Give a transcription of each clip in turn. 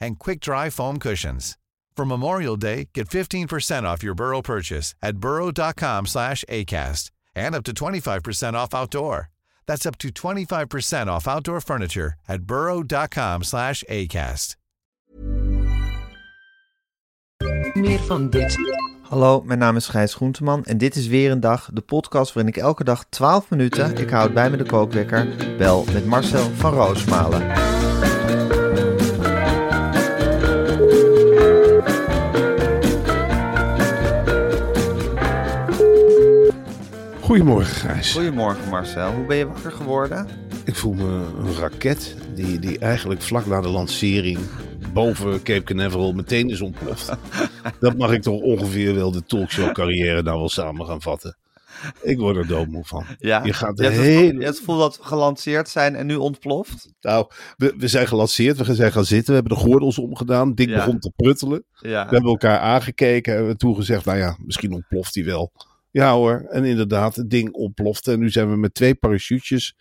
and quick-dry foam cushions. For Memorial Day, get 15% off your Burrow purchase at burrow.com slash ACAST and up to 25% off outdoor. That's up to 25% off outdoor furniture at burrow.com slash ACAST. Meer van dit. Hallo, mijn naam is Gijs Groenteman en dit is weer een dag, de podcast waarin ik elke dag 12 minuten, ik houd bij me de kookwekker, bel met Marcel van Roosmalen. Goedemorgen, Gijs. Goedemorgen Marcel, hoe ben je wakker geworden? Ik voel me een raket die, die eigenlijk vlak na de lancering boven Cape Canaveral meteen is ontploft. Dat mag ik toch ongeveer wel de talkshow carrière nou wel samen gaan vatten. Ik word er doodmoe van. Ja, Je gaat je het, je hebt gevoel dat we gelanceerd zijn en nu ontploft? Nou, we, we zijn gelanceerd, we zijn gaan zitten, we hebben de gordels omgedaan. Dick Ja. begon te pruttelen. Ja. We hebben elkaar aangekeken en we hebben toen gezegd, nou ja, misschien ontploft hij wel. Ja hoor, en inderdaad, het ding ontplofte. En nu zijn we met twee parachutes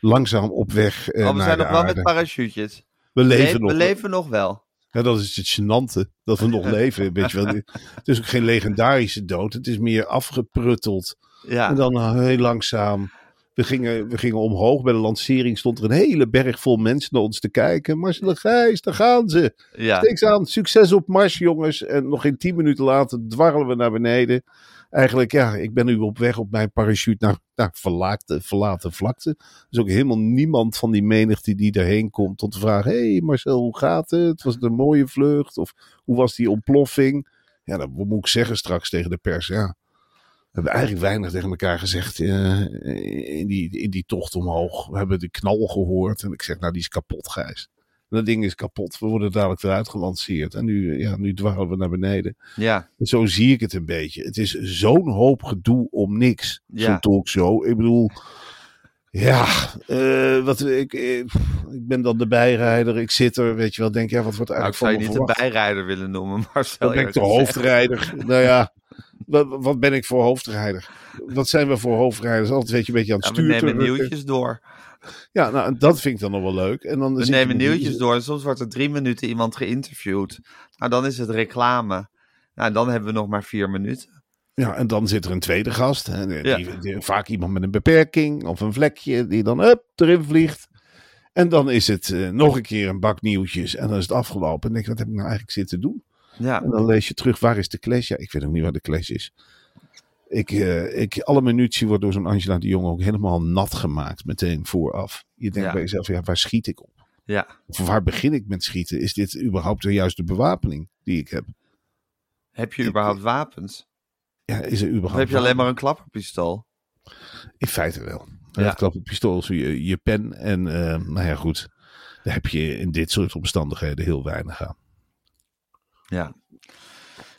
langzaam op weg eh, oh, we naar zijn nog wel aarde. met parachutjes. we We leven nog. we leven nog wel. Ja, dat is het gênante, dat we nog leven. Weet je wel. Het is ook geen legendarische dood, het is meer afgeprutteld. Ja. En dan eh, heel langzaam. We gingen, we gingen omhoog. Bij de lancering stond er een hele berg vol mensen naar ons te kijken. Marcel Gijs, daar gaan ze. ja. Steek ze aan. Succes op Mars, jongens. En nog geen tien minuten later dwarrelen we naar beneden. Eigenlijk, ja, ik ben nu op weg op mijn parachute naar, naar verlaten, verlaten vlakte. Is ook helemaal niemand van die menigte die daarheen komt om te vragen: hey Marcel, hoe gaat het? Was het een mooie vlucht? Of hoe was die ontploffing? Ja, dat moet ik zeggen straks tegen de pers. Ja. We hebben eigenlijk weinig tegen elkaar gezegd eh, in, die, in die tocht omhoog. We hebben de knal gehoord en ik zeg, nou die is kapot, Gijs. Dat ding is kapot. We worden dadelijk eruit gelanceerd. En nu, ja, nu dwarrelen we naar beneden. ja. Zo zie ik het een beetje. Het is zo'n hoop gedoe om niks. Ja. Zo'n talkshow. Ik bedoel, ja, eh, wat, ik, eh, ik ben dan de bijrijder. Ik zit er, weet je wel. Denk, ja, wat wordt Nou, ik eigenlijk zou je niet de bijrijder willen noemen, Marcel. Dan ben ik de hoofdrijder. nou ja, wat, wat ben ik voor hoofdrijder? Wat zijn we voor hoofdrijders? Altijd weet je een beetje aan het Ja, we stuur te nemen nieuwtjes door. Ja, nou, dat vind ik dan nog wel leuk. En dan We nemen die- nieuwtjes door en soms wordt er drie minuten iemand geïnterviewd. Nou, dan is het reclame. Nou, dan hebben we nog maar vier minuten. Ja, en dan zit er een tweede gast. En die, Ja. die- die- vaak iemand met een beperking of een vlekje die dan up, erin vliegt. En dan is het eh, nog een keer een bak nieuwtjes en dan is het afgelopen. En denk ik, wat heb ik nou eigenlijk zitten doen? Ja, En dan lees je terug, waar is de clash? Ja, ik weet ook niet waar de clash is. Ik, eh, ik, alle munitie wordt door zo'n Angela de Jong ook helemaal nat gemaakt, meteen vooraf. Je denkt Ja. bij jezelf, ja, waar schiet ik op? ja. Of waar begin ik met schieten? Is dit überhaupt de juiste bewapening die ik heb? Heb je überhaupt wapens? Ja, is er Of überhaupt... heb je alleen maar een klapperpistool? In feite wel. Ja. Ja. klap op pistool is je, je pen. En eh, nou ja, goed. Daar heb je in dit soort omstandigheden heel weinig aan. Ja.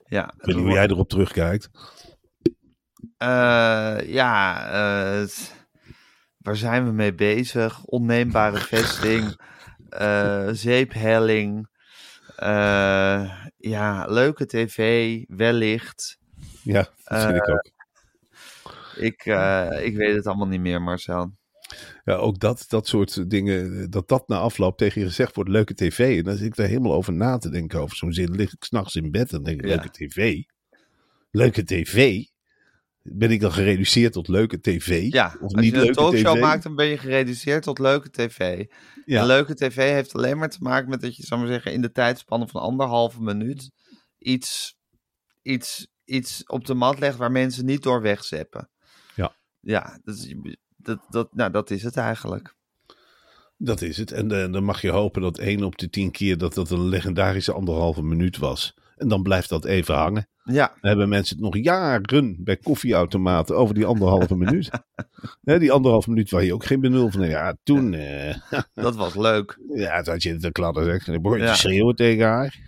Ja. Ik weet niet hoe jij erop terugkijkt. Eh, ja, eh, waar zijn we mee bezig? Onneembare vesting, eh, zeephelling, eh, ja, leuke tv, wellicht. Ja, dat vind ik ook. Ik, eh, ik weet het allemaal niet meer, Marcel. Ja, ook dat, dat soort dingen, dat dat na afloop tegen je gezegd wordt, leuke tv. En dan zit ik daar helemaal over na te denken over zo'n zin. lig ik s'nachts in bed en denk ik, Ja. leuke tv? Leuke tv? Ben ik dan gereduceerd tot leuke tv? Ja, of als niet je een talkshow tv? maakt, dan ben je gereduceerd tot leuke tv. Ja. En leuke tv heeft alleen maar te maken met dat je, zou maar zeggen, in de tijdspanne van anderhalve minuut iets, iets, iets op de mat legt waar mensen niet door wegzeppen. Ja. Ja, dat is, dat, dat, nou, dat is het eigenlijk. Dat is het. En eh, dan mag je hopen dat één op de tien keer dat dat een legendarische anderhalve minuut was. En dan blijft dat even hangen. Ja, Dan hebben mensen het nog jaren bij koffieautomaten over die anderhalve minuut. Hè, die anderhalve minuut waar je ook geen benul van. Ja, toen, eh, dat was leuk. ja, toen had je de kladder zeg. Dan begon je Ja. te schreeuwen tegen haar.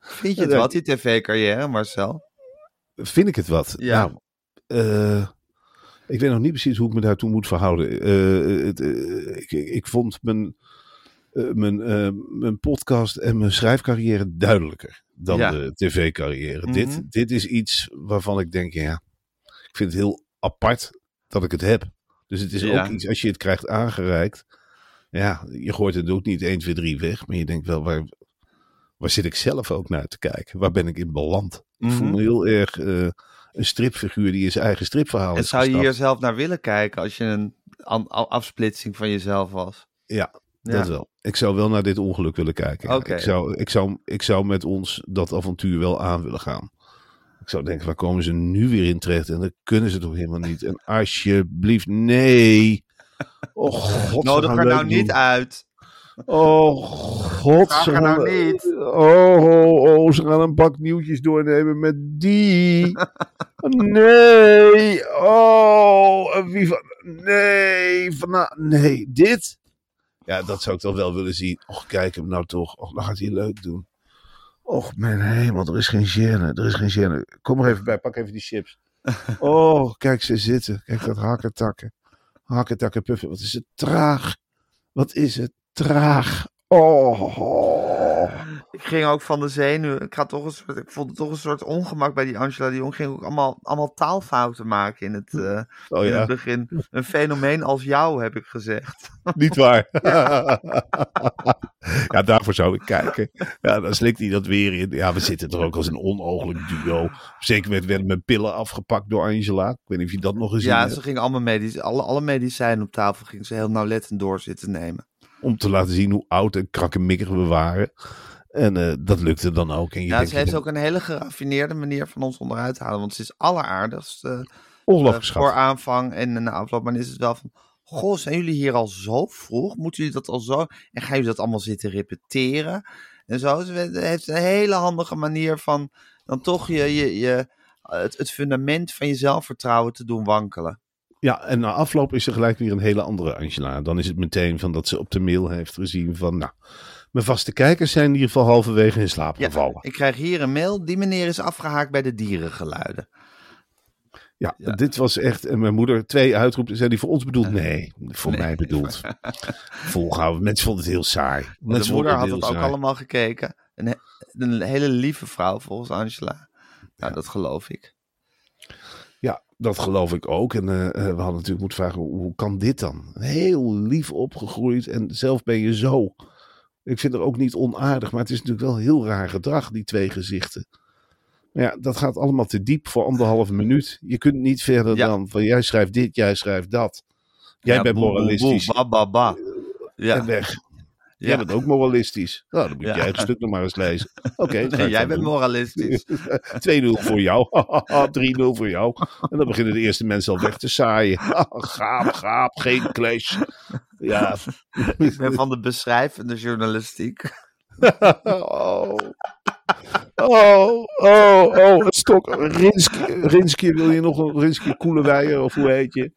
Vind je het wat, die tv-carrière, Marcel? Vind ik het wat? Ja. Nou, eh, ik weet nog niet precies hoe ik me daartoe moet verhouden. Eh, het, ik, ik vond mijn, mijn, mijn podcast en mijn schrijfcarrière duidelijker dan Ja. de tv-carrière. Mhm. dit, dit is iets waarvan ik denk, ja, ik vind het heel apart dat ik het heb. Dus het is Ja. ook iets, als je het krijgt aangereikt, ja, je gooit het ook niet 1, 2, 3 weg, maar je denkt wel, waar, waar zit ik zelf ook naar te kijken? Waar ben ik in beland? Ik voel Mhm. me heel erg eh, een stripfiguur die zijn eigen stripverhaal En zou je hier zelf naar willen kijken als je een afsplitsing van jezelf was? Ja, Ja. dat wel. Ik zou wel naar dit ongeluk willen kijken. Ik, zou, ik, zou, ik zou met ons dat avontuur wel aan willen gaan. Ik zou denken, waar komen ze nu weer in terecht? En dat kunnen ze toch helemaal niet? En alsjeblieft, nee. Oh god, Nodig er nou doen. niet uit. Oh god, Vraag ze er gaan, nou niet. Oh, oh, oh, ze gaan een bak nieuwtjes doornemen met die. Nee, oh, wie van, nee, van, nee, dit. Ja, dat zou ik toch wel willen zien. Och, kijk hem nou toch. Och, dan gaat hij leuk doen. Och, mijn hemel, er is geen gêne, er is geen gêne. Kom er even bij, pak even die chips. Oh, kijk ze zitten. Kijk dat hakketakken. Hakketakken puffen. Wat is het traag. Wat is het traag. Oh. Ik ging ook van de zenuwen. Ik, had toch een soort, ik voelde toch een soort ongemak bij die Angela de Jong. Ging ook allemaal, allemaal taalfouten maken in het, eh, Oh in ja, het begin. Een fenomeen als jou, heb ik gezegd. niet waar. ja, daarvoor zou ik kijken. Ja, dan slikt hij dat weer in. Ja, we zitten er ook als een onooglijk duo. Zeker werd, werden mijn pillen afgepakt door Angela. Ik weet niet of je dat nog gezien Ja, ze ging allemaal medici alle, alle medicijnen op tafel ging ze heel nauwlettend door zitten nemen. Om te laten zien hoe oud en krakkemikkig we waren. En eh, dat lukte dan ook. En je Ja, ze heeft ook een hele geraffineerde manier van ons onderuit halen. Want ze is alleraardigst eh, ongelooflijk eh, voor aanvang en na afloop. Maar dan is het wel van... Goh, zijn jullie hier al zo vroeg? Moeten jullie dat al zo... En gaan jullie dat allemaal zitten repeteren? En zo. Ze heeft een hele handige manier van... Dan toch je, je, je, het, het fundament van je zelfvertrouwen te doen wankelen. Ja, en na afloop is er gelijk weer een hele andere Angela. Dan is het meteen van dat ze op de mail heeft gezien van... Nou, mijn vaste kijkers zijn in ieder geval halverwege in slaap Ja, gevallen. ik krijg hier een mail. Die meneer is afgehaakt bij de dierengeluiden. Ja, Ja. dit was echt. En mijn moeder twee uitroepen. Zei die voor ons bedoeld? Nee, voor mij bedoeld. Volhouden. Mensen vonden het heel saai. De Mensen moeder had het ook allemaal gekeken. Een, een hele lieve vrouw volgens Angela. Nou, dat geloof ik. Ja, dat geloof ik ook. En eh, eh, we hadden natuurlijk moeten vragen: hoe, kan dit dan? Heel lief opgegroeid en zelf ben je zo. Ik vind het ook niet onaardig, maar het is natuurlijk wel heel raar gedrag, die twee gezichten. Maar ja, dat gaat allemaal te diep voor anderhalve minuut. Je kunt niet verder Ja. dan van jij schrijft dit, jij schrijft dat. Jij Ja, bent boe, boe, boe, moralistisch ba, ba, ba. Ja, en weg. Ja. Jij bent ook moralistisch. Nou, dan moet jij het stuk nog maar eens lezen. Oké, Nee, jij bent doen. moralistisch. 2-0 voor jou. 3-0 voor jou. En dan beginnen de eerste mensen al weg te saaien. gaap, gaap, geen clash. Ja. ik ben van de beschrijvende journalistiek. Oh. Oh, oh, oh, stok. Rinski, Rinski, wil je nog een Rinski Koeleweijer of hoe heet je?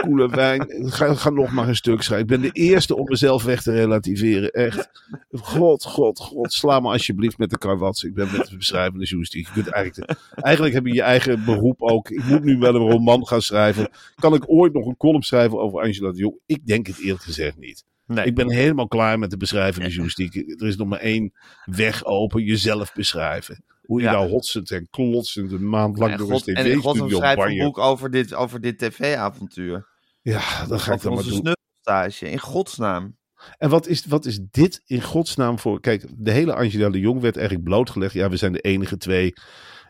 Koele wijn. Ga, ga nog maar een stuk schrijven. Ik ben de eerste om mezelf weg te relativeren. Echt. God, god, god. Sla me alsjeblieft met de karwats. Ik ben met de beschrijvende journalistiek. Je kunt eigenlijk, de- eigenlijk heb je je eigen beroep ook. Ik moet nu wel een roman gaan schrijven. Kan ik ooit nog een column schrijven over Angela de Jong? Ik denk het eerlijk gezegd niet. Nee, Ik ben helemaal klaar met de beschrijvende journalistiek. Er is nog maar één weg open: jezelf beschrijven. Hoe je daar hotsend en klotsend een maand lang en door God, een en tv-studio schrijf een banjen. boek over dit, over dit tv-avontuur. Ja, dat ga ik dan maar onze doen. snuffelstage. In godsnaam. En wat is, wat is dit in godsnaam voor... Kijk, de hele Angela de Jong werd eigenlijk blootgelegd. Ja, we zijn de enige twee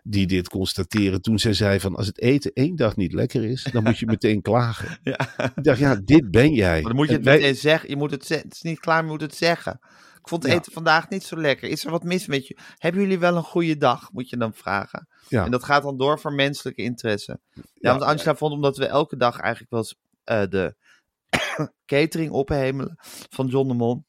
die dit constateren. Toen zij zei van, als het eten één dag niet lekker is, dan moet je meteen klagen. Ja. Ik dacht, ja, dit ben jij. Maar dan moet je En het wij- meteen zeggen. Je moet het, het is niet klaar, je moet het zeggen. Ik vond het Ja. eten vandaag niet zo lekker. Is er wat mis met je? Hebben jullie wel een goede dag? Moet je dan vragen. Ja. En dat gaat dan door voor menselijke interesse. Ja, Ja, want Angela vond omdat we elke dag eigenlijk wel eens eh, de catering ophemelen van John de Mol.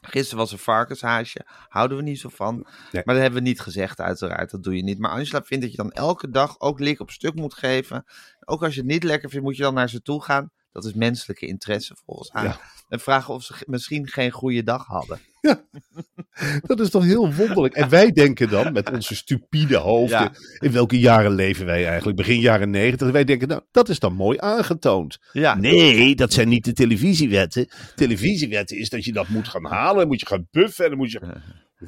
Gisteren was er varkenshaasje. Houden we niet zo van. Nee. Maar dat hebben we niet gezegd, uiteraard. Dat doe je niet. Maar Angela vindt dat je dan elke dag ook lik op stuk moet geven. Ook als je het niet lekker vindt, moet je dan naar ze toe gaan. Dat is menselijke interesse volgens haar. Ja. En vragen of ze misschien geen goede dag hadden. Dat is toch heel wonderlijk. En wij denken dan, met onze stupide hoofden, Ja. in welke jaren leven wij eigenlijk? Begin jaren negentig. Wij denken, nou, dat is dan mooi aangetoond. Ja, Nee, dat zijn niet de televisiewetten. Televisiewetten is dat je dat moet gaan halen. Dan moet je gaan buffen. En dan moet je.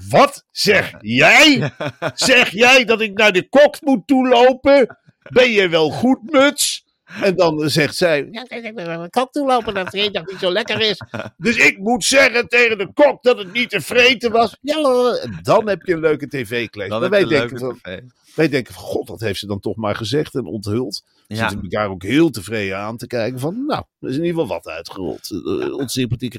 Wat zeg jij? Zeg jij dat ik naar de kok moet toelopen? Ben je wel goed, muts? En dan zegt zij. Kok toelopen dat het niet zo lekker is. Dus ik moet zeggen tegen de kok dat het niet te vreten was. Ja, en dan heb je een leuke tv-kleed. dan wij denken, van, tv. wij denken van, god, dat heeft ze dan toch maar gezegd en onthuld. Ze Ja. zitten elkaar ook heel tevreden aan te kijken van, nou, er is in ieder geval wat uitgerold. Uh, onsympathieke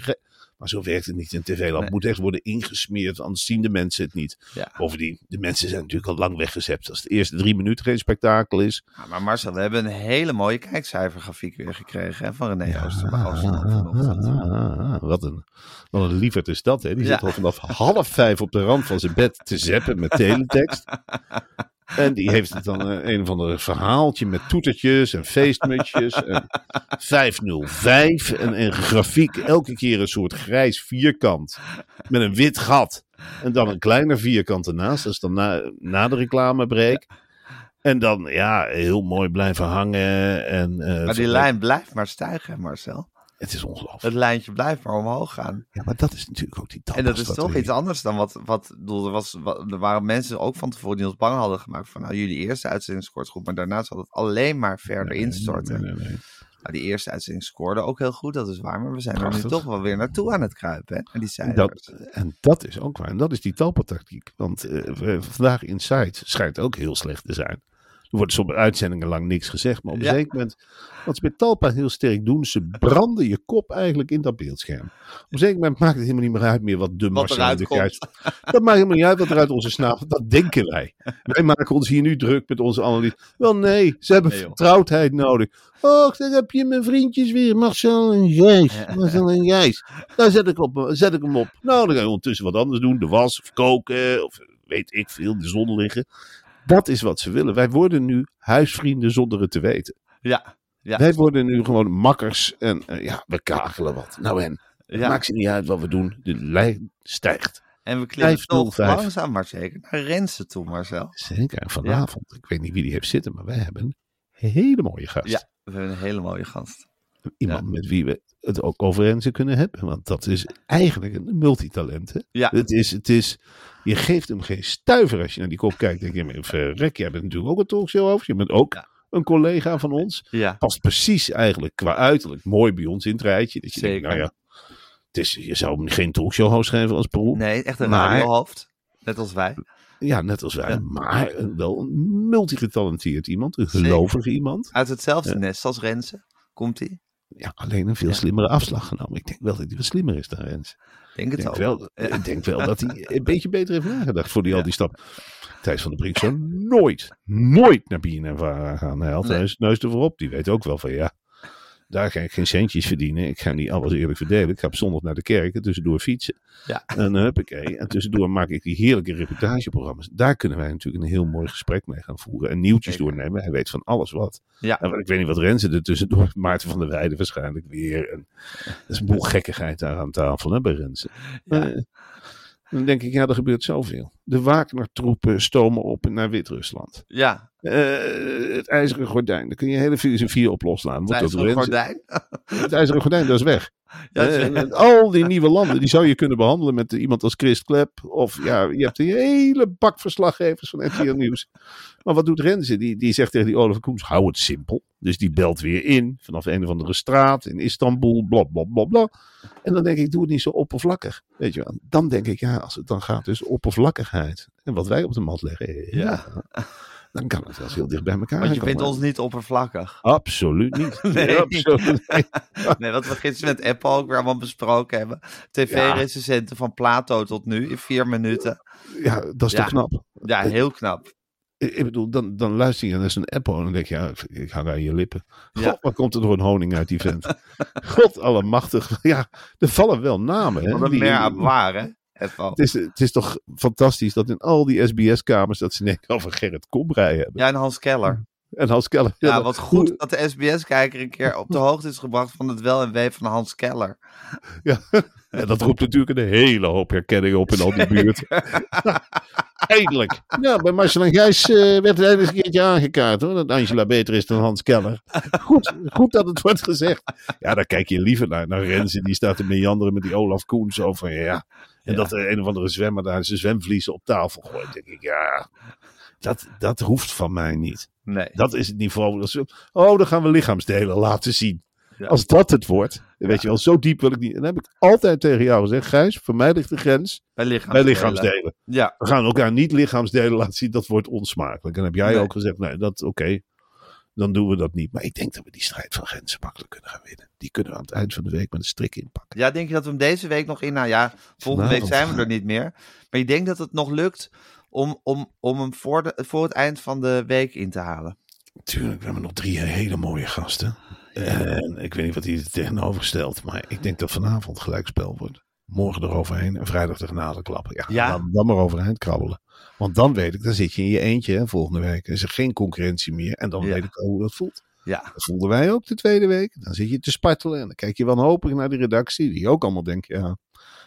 Maar zo werkt het niet in tv-land. Nee. Het moet echt worden ingesmeerd, anders zien de mensen het niet. Ja. Bovendien, de mensen zijn natuurlijk al lang weggezept. Als de eerste drie minuten geen spektakel is. Ja, maar Marcel, we hebben een hele mooie kijkcijfergrafiek weer gekregen hè, van René Oosterbouw. Ah, wat een, wat een lieverd is dat, hè? Die Ja. zit al vanaf half vijf op de rand van zijn bed te zeppen met teletext. En die heeft het dan eh, een of ander verhaaltje met toetertjes en feestmutjes. En 505 en een grafiek. Elke keer een soort grijs vierkant met een wit gat. En dan een kleiner vierkant ernaast. Dat is dan na, na de reclamebreak. En dan, ja, heel mooi blijven hangen. En, eh, Maar die lijn blijft maar stijgen, Marcel. Het is ongelooflijk. Het lijntje blijft maar omhoog gaan. Ja, maar dat is natuurlijk ook die En dat is toch iets anders dan wat, wat, bedoel, er, was, wat, er waren mensen ook van tevoren die ons bang hadden gemaakt van nou jullie eerste uitzending scoort goed, maar daarna zal het alleen maar verder instorten. Nee, nee, nee. Nou, die eerste uitzending scoorde ook heel goed, dat is waar, maar we zijn er nu toch wel weer naartoe aan het kruipen, hè, die En cijfers. dat, en dat is ook waar. En dat is die talpatactiek. Want we- vandaag Inside schijnt ook heel slecht te zijn. Er wordt soms uitzendingen lang niks gezegd. Maar op een Ja. zeker moment, wat ze met Talpa heel sterk doen, ze branden je kop eigenlijk in dat beeldscherm. Op een zeker moment maakt het helemaal niet meer uit meer wat de Marcel de. Kruis. Dat maakt helemaal niet uit wat er uit onze snavel. Dat denken wij. Wij maken ons hier nu druk met onze analyse. Wel nee, ze hebben Nee, vertrouwdheid nodig. Och, daar heb je mijn vriendjes weer. Marcel en Gijs. Marcel en Gijs. Daar zet ik, op, zet ik hem op. Nou, dan ga je ondertussen wat anders doen. De was of koken of weet ik veel, de zon liggen. Dat is wat ze willen. Wij worden nu huisvrienden zonder het te weten. Ja, ja, Wij worden nu gewoon makkers en eh, ja, we kakelen wat. Nou en, het ja. maakt ze niet uit wat we doen. De lijn stijgt. En we klimmen toch 505. langzaam maar zeker naar Rensen toe, Marcel. Zeker. En vanavond, ik weet niet wie die heeft zitten, maar wij hebben een hele mooie gast. Ja, we hebben een hele mooie gast. Iemand met wie we het ook over Renze kunnen hebben. Want dat is eigenlijk een multitalent. Hè? Ja, Het is, het is, je geeft hem geen stuiver als je naar die kop kijkt. Denk je, verrek, jij bent natuurlijk ook een talkshow over. Je bent ook Ja. een collega van ons. ja, Past precies eigenlijk qua uiterlijk mooi bij ons in het rijtje. Dat je denkt, Zeker. nou ja, het is, je zou hem geen talkshow host geven als beroep. nee, echt een Maar- radiohoofd. Net als wij. Ja, net als wij. Ja. Maar wel een multigetalenteerd iemand. Een Zeker. gelovig iemand. Uit hetzelfde nest als Rensen. Komt hij? Ja, alleen een veel slimmere afslag genomen. Ik denk wel dat hij wat slimmer is dan Rens. Denk Ik het denk, ook. wel, ik denk wel dat hij een beetje beter heeft nagedacht voor die, al die stap. Thijs van der Brink zou nooit, nooit naar BNNVARA gaan. Hij had Nee. neus, neus ervoor op. Die weet ook wel van ja, daar ga ik geen centjes verdienen. Ik ga niet alles eerlijk verdelen. Ik ga op zondag naar de kerk en tussendoor fietsen. Ja. En uh, huppakee. En tussendoor maak ik die heerlijke reportageprogramma's. Daar kunnen wij natuurlijk een heel mooi gesprek mee gaan voeren. En nieuwtjes Zeker. doornemen. Hij weet van alles wat. Ja. En ik weet niet wat Renze er tussendoor. Maarten van der Weijden waarschijnlijk weer. En dat is een boel gekkigheid daar aan tafel hè, bij Renze. Ja. Eh, dan denk ik, ja, er gebeurt zoveel. De Wagner-troepen stomen op naar Wit-Rusland. Ja, Eh, het ijzeren gordijn, daar kun je hele filosofie op loslaten. Dat van Renze- Gordijn. Het ijzeren gordijn, dat is weg. Ja, Eh, en al die nieuwe landen, die zou je kunnen behandelen met iemand als Chris Klep. Of ja, je hebt een hele bak verslaggevers van RTL Nieuws. Maar wat doet Renze? Die, die zegt tegen die Olaf Koens, hou het simpel. Dus die belt weer in, vanaf een of andere straat in Istanbul, bla bla bla bla. En dan denk ik, doe het niet zo oppervlakkig. Weet je wel. Dan denk ik, ja, als het dan gaat dus oppervlakkigheid. En wat wij op de mat leggen, eh, ja. Dan kan het wel heel dicht bij elkaar Want je vindt ons niet oppervlakkig. Absoluut niet. Nee. absoluut niet. Nee, wat we gisteren met Apple ook weer allemaal besproken hebben. TV-recensenten van Plato tot nu in vier minuten. Ja, dat is toch knap. Ja, heel knap. Ik bedoel, dan, dan luister je naar zo'n apple en dan denk je, ja, ik- hang aan je lippen. God, Ja. wat komt er door een honing uit die vent? God allemachtig. Ja, er vallen wel namen. Hè, Wat een meer aan waar, hè? Het, is, het is toch fantastisch dat in al die SBS-kamers dat ze denken over Gerrit Komrij hebben. Ja, en Hans Keller. En Hans Keller. Ja, wat goed dat de SBS-kijker een keer op de hoogte is gebracht van het wel en wee van Hans Keller. Ja, en dat roept natuurlijk een hele hoop herkenning op in al die buurt. Eindelijk. Ja, bij Marcel en Gijs eh, werd het eindelijk een keertje aangekaart hoor. Dat Angela beter is dan Hans Keller. Goed, goed dat het wordt gezegd. Ja, daar kijk je liever naar. Naar Renze, die staat te meanderen met die Olaf Koen. Zo van ja. En Ja. dat er een of andere zwemmer daar zijn zwemvliezen op tafel gooit. denk ik, ja. Dat, dat hoeft van mij niet. Nee. Dat is het niveau. Dat ze, oh, dan gaan we lichaamsdelen laten zien. Ja. Als dat het wordt, weet je wel, zo diep wil ik niet. En dan heb ik altijd tegen jou gezegd, Gijs, voor mij ligt de grens Bij bij lichaamsdelen. Ja, We gaan elkaar niet lichaamsdelen laten zien, dat wordt onsmakelijk. En dan heb jij Nee. ook gezegd, nee, dat oké, dan doen we dat niet. Maar ik denk dat we die strijd van grenzen makkelijk kunnen gaan winnen. Die kunnen we aan het eind van de week met een strik inpakken. ja, denk je dat we hem deze week nog in... Nou ja, volgende week zijn we er niet meer. Maar je denkt dat het nog lukt om, om, om hem voor, de, voor het eind van de week in te halen? Tuurlijk, we hebben nog drie hele mooie gasten. En ik weet niet wat hij er tegenover stelt, maar ik denk dat vanavond gelijkspel wordt. Morgen eroverheen en vrijdag de genade klappen. Ja, Ja. Dan, dan maar overeind krabbelen. Want dan weet ik, dan zit je in je eentje hè, volgende week. Er is er geen concurrentie meer. En dan Ja. weet ik al hoe dat voelt. Ja, Dat voelden wij ook de tweede week. Dan zit je te spartelen en dan kijk je wanhopig naar de redactie. Die ook allemaal denken, ja,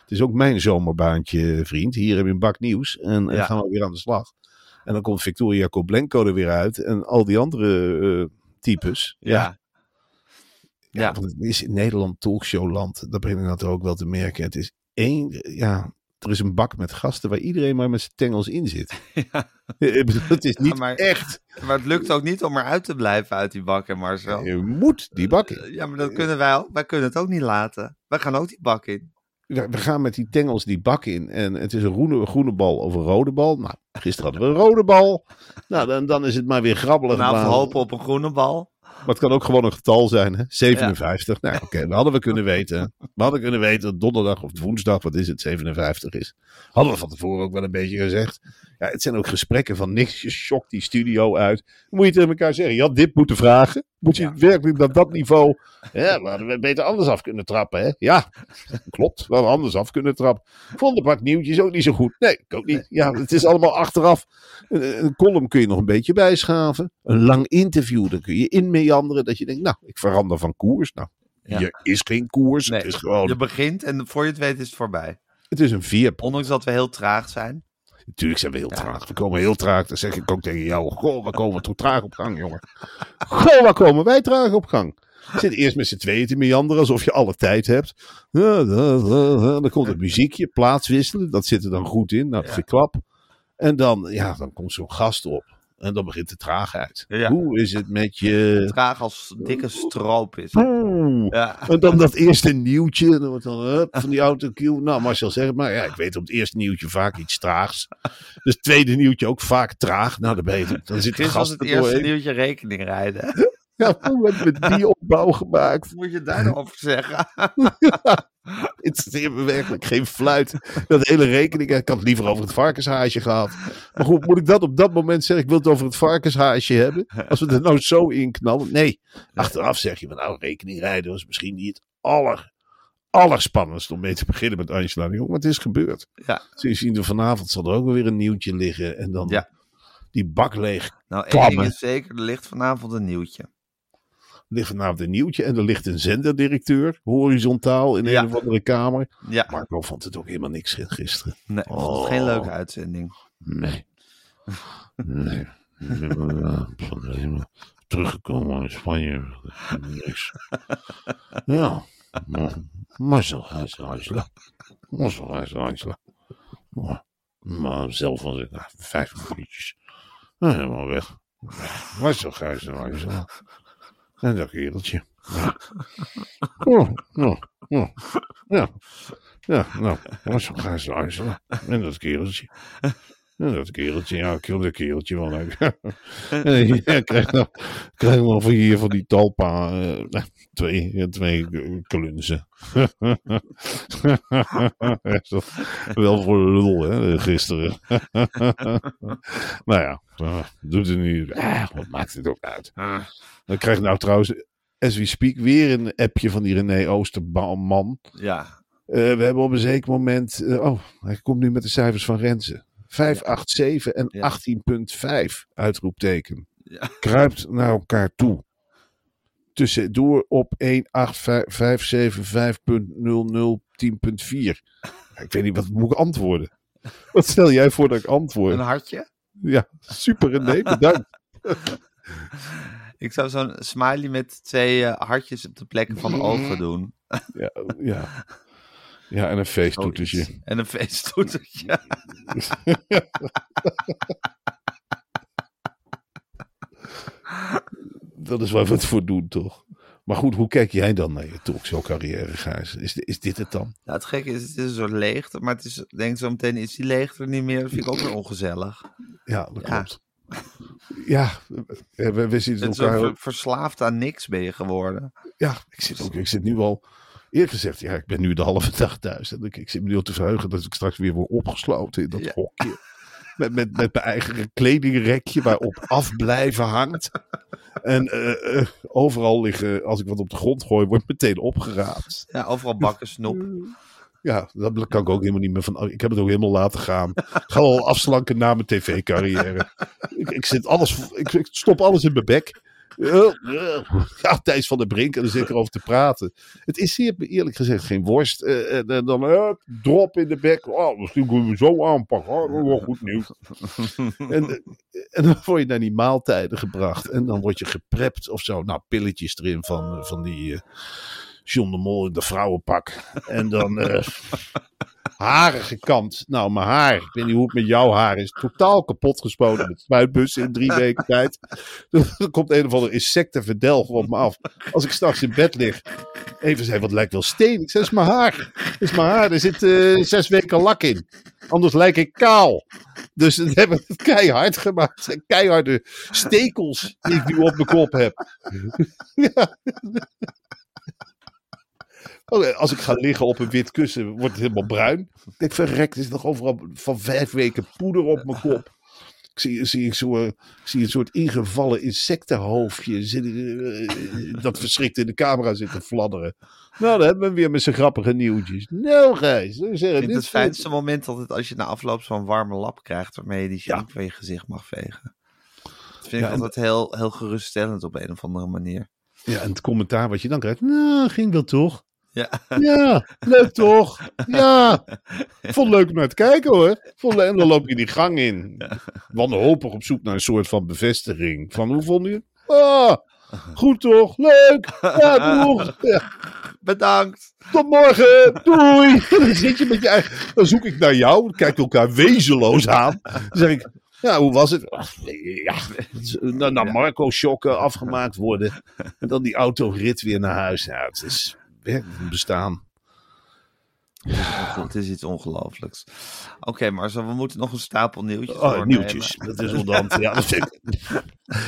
het is ook mijn zomerbaantje, vriend. Hier heb je een bak nieuws. En, en Ja. gaan we weer aan de slag. En dan komt Victoria Koblenko er weer uit. En al die andere eh, types. ja. Ja, Ja. want het is in Nederland talkshowland. Dat begin ik nou toch ook wel te merken. Het is één, ja, er is een bak met gasten waar iedereen maar met zijn tengels in zit. Ja. Is niet maar- echt. Maar het lukt ook niet om eruit te blijven uit die bak, hè Marcel? Je moet die bak in. Ja, maar dat kunnen wij ook. Wij kunnen het ook niet laten. Wij gaan ook die bak in. we we gaan met die tengels die bak in. En het is een groene, groene bal of een rode bal. Nou, gisteren hadden we een rode bal. Nou, dan, dan is het maar weer grabbelig. Vanavond maar- hopen op een groene bal. Maar het kan ook gewoon een getal zijn, hè? 57. Nou, oké, dat hadden we kunnen weten. We hadden kunnen weten dat donderdag of woensdag, wat is het, 57 is. Hadden we van tevoren ook wel een beetje gezegd. Ja, het zijn ook gesprekken van niks. Je shokt die studio uit. Dan moet je tegen elkaar zeggen, je had dit moeten vragen. Moet je Ja. werkelijk dat dat niveau... Ja, we hadden we beter anders af kunnen trappen, hè? Ja, klopt. We hadden anders af kunnen trappen. Vond de bak nieuwtjes ook niet zo goed. Nee, ik ook niet. Ja, het is allemaal achteraf. Een, een column kun je nog een beetje bijschaven. Een lang interview, dan kun je in meanderen. Dat je denkt, nou, ik verander van koers. Nou, Ja. hier is geen koers. Nee, Het is gewoon, Je begint en voor je het weet is het voorbij. het is een vier. Ondanks dat we heel traag zijn. Natuurlijk zijn we heel traag. We komen heel traag. Dan zeg ik ook tegen jou, goh, waar komen we toch traag op gang, jongen. Goh, waar komen wij traag op gang? Je zit eerst met z'n tweeën te meanderen, alsof je alle tijd hebt. Dan komt het muziekje, plaatswisselen. Dat zit er dan goed in. Nou, dat Ja. ik klap. En dan, ja, dan komt zo'n gast op. En dan begint de traagheid. Ja. Hoe is het met je... Traag als dikke stroop is. Ja. En dan dat eerste nieuwtje. Dan wordt dan hup, van die autocue. Nou, Marcel het maar. Ja, ik weet op het eerste nieuwtje vaak iets traags. Dus het tweede nieuwtje ook vaak traag. Nou, dan ben je Dan zit de gast het er eerste doorheen. nieuwtje rekening rijden. Ja, hoe werd met die opbouw gemaakt? Moet je daar nou over zeggen? Het is werkelijk geen fluit. Dat hele rekening. Ik had het liever over het varkenshaasje gehad. Maar goed, moet ik dat op dat moment zeggen? Ik wil het over het varkenshaasje hebben. Als we er nou zo in knallen. Nee, achteraf zeg je van nou, rekening rijden was misschien niet het aller, allerspannendst om mee te beginnen met Angela de Jong. Maar het is gebeurd. Ja. Je zien, vanavond zal er ook weer een nieuwtje liggen. En dan Ja. die bak leeg. Nou, één ding is zeker, er ligt vanavond een nieuwtje. Er ligt vanavond een nieuwtje. En er ligt een zenderdirecteur. Horizontaal in Ja. een of andere kamer. Ja, Marco vond het ook helemaal niks gisteren. nee, ik vond het Oh. geen leuke uitzending. Nee. Nee. Eh, teruggekomen uit Spanje. Niks. Ja. Maar- Marcel Huisla. Marcel Huisla. Maar, maar zelf was ik vijf minuutjes helemaal weg. Marcel Huisla. En dat kereltje. Ja. Oh, oh, oh. Ja. Ja, nou, Marcel Huisla. En dat kereltje. Dat kereltje, ja, ik wil dat kereltje wel leuk. En je krijgt nou, krijg nog van hier van die talpa, eh, twee, twee eh, klunzen. Wel voor de lul, hè, gisteren. nou ja, eh, doet het nu, ah, wat maakt het ook uit. Dan krijg ik nou trouwens, as we speak, weer een appje van die René Oosterman. Ja, Eh, we hebben op een zeker moment. eh, oh, hij komt nu met de cijfers van Renze. 587 en Ja. 18.5 uitroepteken. Ja. Kruipt naar elkaar toe. Tussendoor op 18575.0010.4. Ik weet niet, wat moet ik antwoorden? Wat stel jij voor dat ik antwoord? een hartje. Ja, super René, bedankt. Ik zou zo'n smiley met twee eh, hartjes op de plekken van de ogen doen. Ja, ja. Ja en een feesttoetertje. En een feesttoetertje. Dat is waar we het voor doen, toch? Maar goed, hoe kijk jij dan naar je talkshow carrière, Gijs? Is, is dit het dan? Nou, het gekke is, het is een soort leegte, maar het is, denk zo meteen is die leegte er niet meer. Dat vind ik ook weer ongezellig. Ja, dat Ja. klopt. Ja, we, we, zitten Het is zo elkaar... ver- verslaafd aan niks ben je geworden. Ja, ik zit, ook, ik zit nu al... Eerlijk gezegd, ja, ik ben nu de halve dag thuis. En ik, ik zit me nu al te verheugen dat ik straks weer word opgesloten in dat Ja. hokje. Met, met, met mijn eigen kledingrekje waarop afblijven hangt. En eh, eh, overal liggen, als ik wat op de grond gooi, wordt meteen opgeraapt. Ja, overal bakken snoep. Ja, daar kan ik ook helemaal niet meer van. Ik heb het ook helemaal laten gaan. Ik ga al afslanken na mijn tv-carrière. Ik, ik, zit alles, ik, ik stop alles in mijn bek. Eh, eh. Ja, Thijs van der Brink, en dan zit ik erover te praten. Het is hier eerlijk gezegd geen worst. Eh, en, en dan eh, drop in de bek. Oh, misschien kunnen we zo aanpakken. Oh, goed nieuws. en, eh, en dan word je naar die maaltijden gebracht. En dan word je geprept of zo. Nou, pilletjes erin van, eh, van die eh John de Mol in de vrouwenpak. En dan eh haren gekamd. Nou, mijn haar, ik weet niet hoe het met jouw haar is, totaal kapot gespoten met spuitbussen in drie weken tijd. Er komt een of ander insectenverdelg op me af. Als ik straks in bed lig, even zeggen, wat lijkt wel steen. Ik is mijn haar. Is mijn haar, er zit eh, zes weken lak in. Anders lijk ik kaal. Dus dat hebben we het keihard gemaakt. Keiharde stekels die ik nu op mijn kop heb. ja. Oh, Als ik ga liggen op een wit kussen, wordt het helemaal bruin. Ik denk, verrekt, er is nog overal van vijf weken poeder op mijn kop. Ik zie, zie, ik zo, ik zie een soort ingevallen insectenhoofdje zit, eh, dat verschrikt in de camera zit te fladderen. Nou, dan hebben we weer met zijn grappige nieuwtjes. Nou, Gijs. Ik vind dit het fijnste moment altijd als je na afloop zo'n warme lap krijgt waarmee je die Ja. chink van je gezicht mag vegen. Dat vind Ja, ik en- altijd heel, heel geruststellend op een of andere manier. Ja, en het commentaar wat je dan krijgt. Nou, ging wel toch? Ja, Ja, leuk toch? Ja. Vond leuk om naar te kijken hoor. Vond, en dan loop je die gang in. Wanhopig op zoek naar een soort van bevestiging. Van hoe vond je? Ah, goed toch? Leuk. Ja, doeg. Ja, bedankt. tot morgen. Doei. Dan zit je met je eigen... Dan zoek ik naar jou. Dan kijken we elkaar wezenloos aan. Dan zeg ik... Ja, hoe was het? Ach, Ja, naar Marco shocken, afgemaakt worden. En dan die autorit weer naar huis. Ja, het is bestaan. Het is iets ongelooflijks. Oké, maar zo, we moeten nog een stapel nieuwtjes Oh, nieuwtjes. Dat is onderhand. Ja,